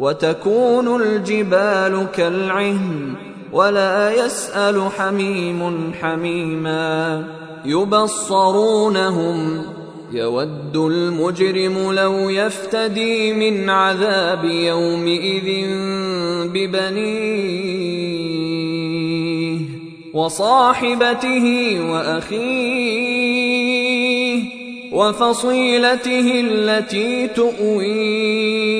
وتكون الجبال كالعهن ولا يسأل حميم حميما يبصرونهم يود المجرم لو يفتدي من عذاب يومئذ ببنيه وصاحبته وأخيه وفصيلته التي تؤويه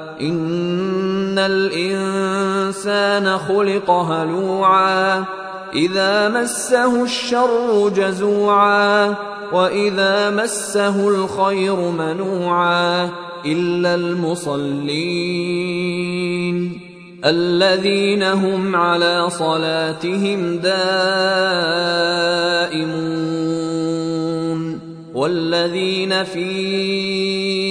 ان الانسان خلق هلوعا اذا مسه الشر جزوعا واذا مسه الخير منوعا الا المصلين الذين هم على صلاتهم دائمون والذين في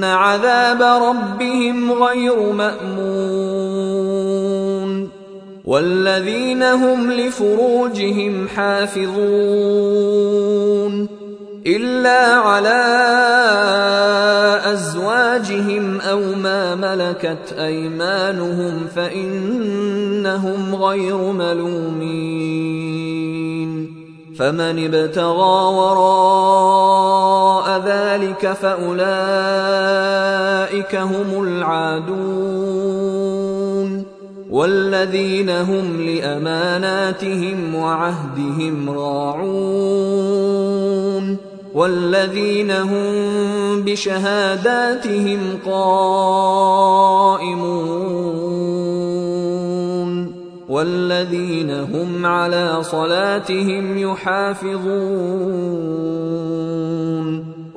ان عذاب ربهم غير مامون والذين هم لفروجهم حافظون الا على ازواجهم أو ما ملكت ايمانهم فانهم غير ملومين فمن ابتغى وراء ذلك فأولئك هم العادون والذين هم لأماناتهم وعهدهم راعون والذين هم بشهاداتهم قائمون والذين هم على صلاتهم يحافظون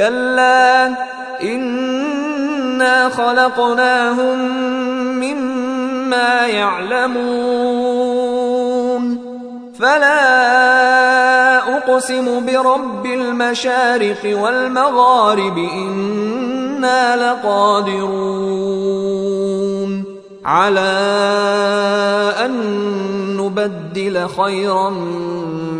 كلا انا خلقناهم مما يعلمون. فلا اقسم برب المشارق والمغارب أنا لقادرون. على ان نبدل خيرا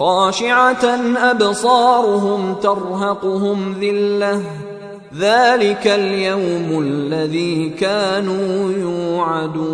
خاشعة أبصارهم ترهقهم ذلة. ذلك اليوم الذي كانوا يوعدون.